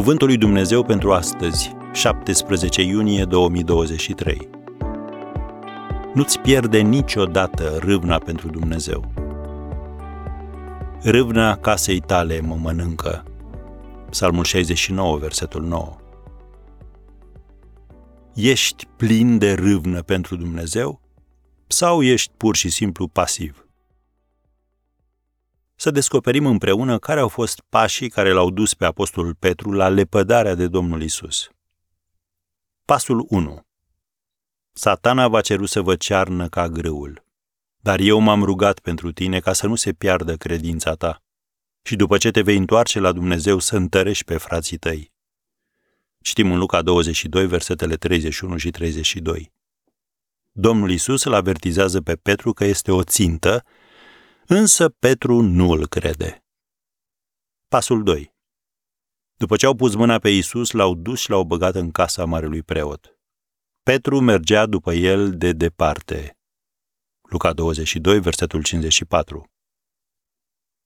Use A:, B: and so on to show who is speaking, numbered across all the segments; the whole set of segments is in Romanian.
A: Cuvântul lui Dumnezeu pentru astăzi, 17 iunie 2023. Nu-ți pierde niciodată râvna pentru Dumnezeu. Râvna casei tale mă mănâncă. Psalmul 69, versetul 9. Ești plin de râvnă pentru Dumnezeu sau ești pur și simplu pasiv? Să descoperim împreună care au fost pașii care l-au dus pe Apostolul Petru la lepădarea de Domnul Isus. Pasul 1. Satana va ceru să vă cearnă ca grâul, dar eu m-am rugat pentru tine ca să nu se piardă credința ta și după ce te vei întoarce la Dumnezeu să întărești pe frații tăi. Citim în Luca 22, versetele 31 și 32. Domnul Isus îl avertizează pe Petru că este o țintă Însă Petru nu îl crede. Pasul 2. După ce au pus mâna pe Isus, l-au dus și l-au băgat în casa marelui preot. Petru mergea după el de departe. Luca 22, versetul 54.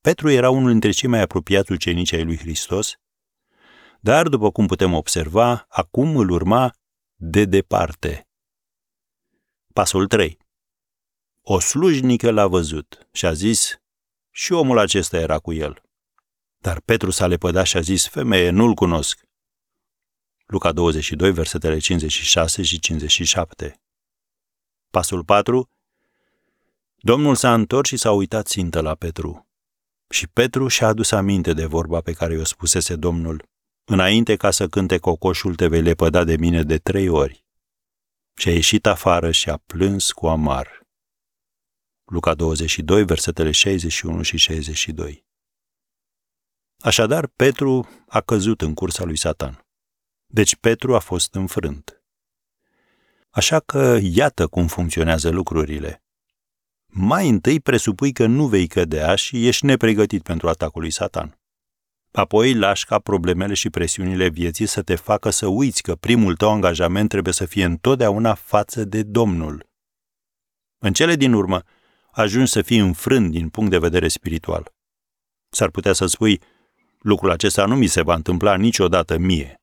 A: Petru era unul dintre cei mai apropiați ucenici ai lui Hristos, dar, după cum putem observa, acum îl urma de departe. Pasul 3. O slujnică l-a văzut și a zis, și omul acesta era cu el. Dar Petru s-a lepădat și a zis, femeie, nu-l cunosc. Luca 22, versetele 56 și 57. Pasul 4. Domnul s-a întors și s-a uitat țintă la Petru. Și Petru și-a adus aminte de vorba pe care i-o spusese Domnul. Înainte ca să cânte cocoșul, te vei lepăda de mine de trei ori. Și a ieșit afară și a plâns cu amar. Luca 22, versetele 61 și 62. Așadar, Petru a căzut în cursa lui Satan. Deci Petru a fost înfrânt. Așa că iată cum funcționează lucrurile. Mai întâi presupui că nu vei cădea și ești nepregătit pentru atacul lui Satan. Apoi lași ca problemele și presiunile vieții să te facă să uiți că primul tău angajament trebuie să fie întotdeauna față de Domnul. În cele din urmă, ajungi să fii înfrânt din punct de vedere spiritual. S-ar putea să spui, lucrul acesta nu mi se va întâmpla niciodată mie.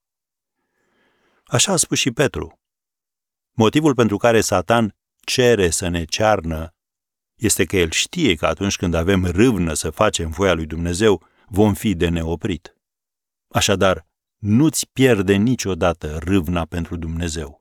A: Așa a spus și Petru. Motivul pentru care Satan cere să ne cearnă este că el știe că atunci când avem râvnă să facem voia lui Dumnezeu, vom fi de neoprit. Așadar, nu-ți pierde niciodată râvna pentru Dumnezeu.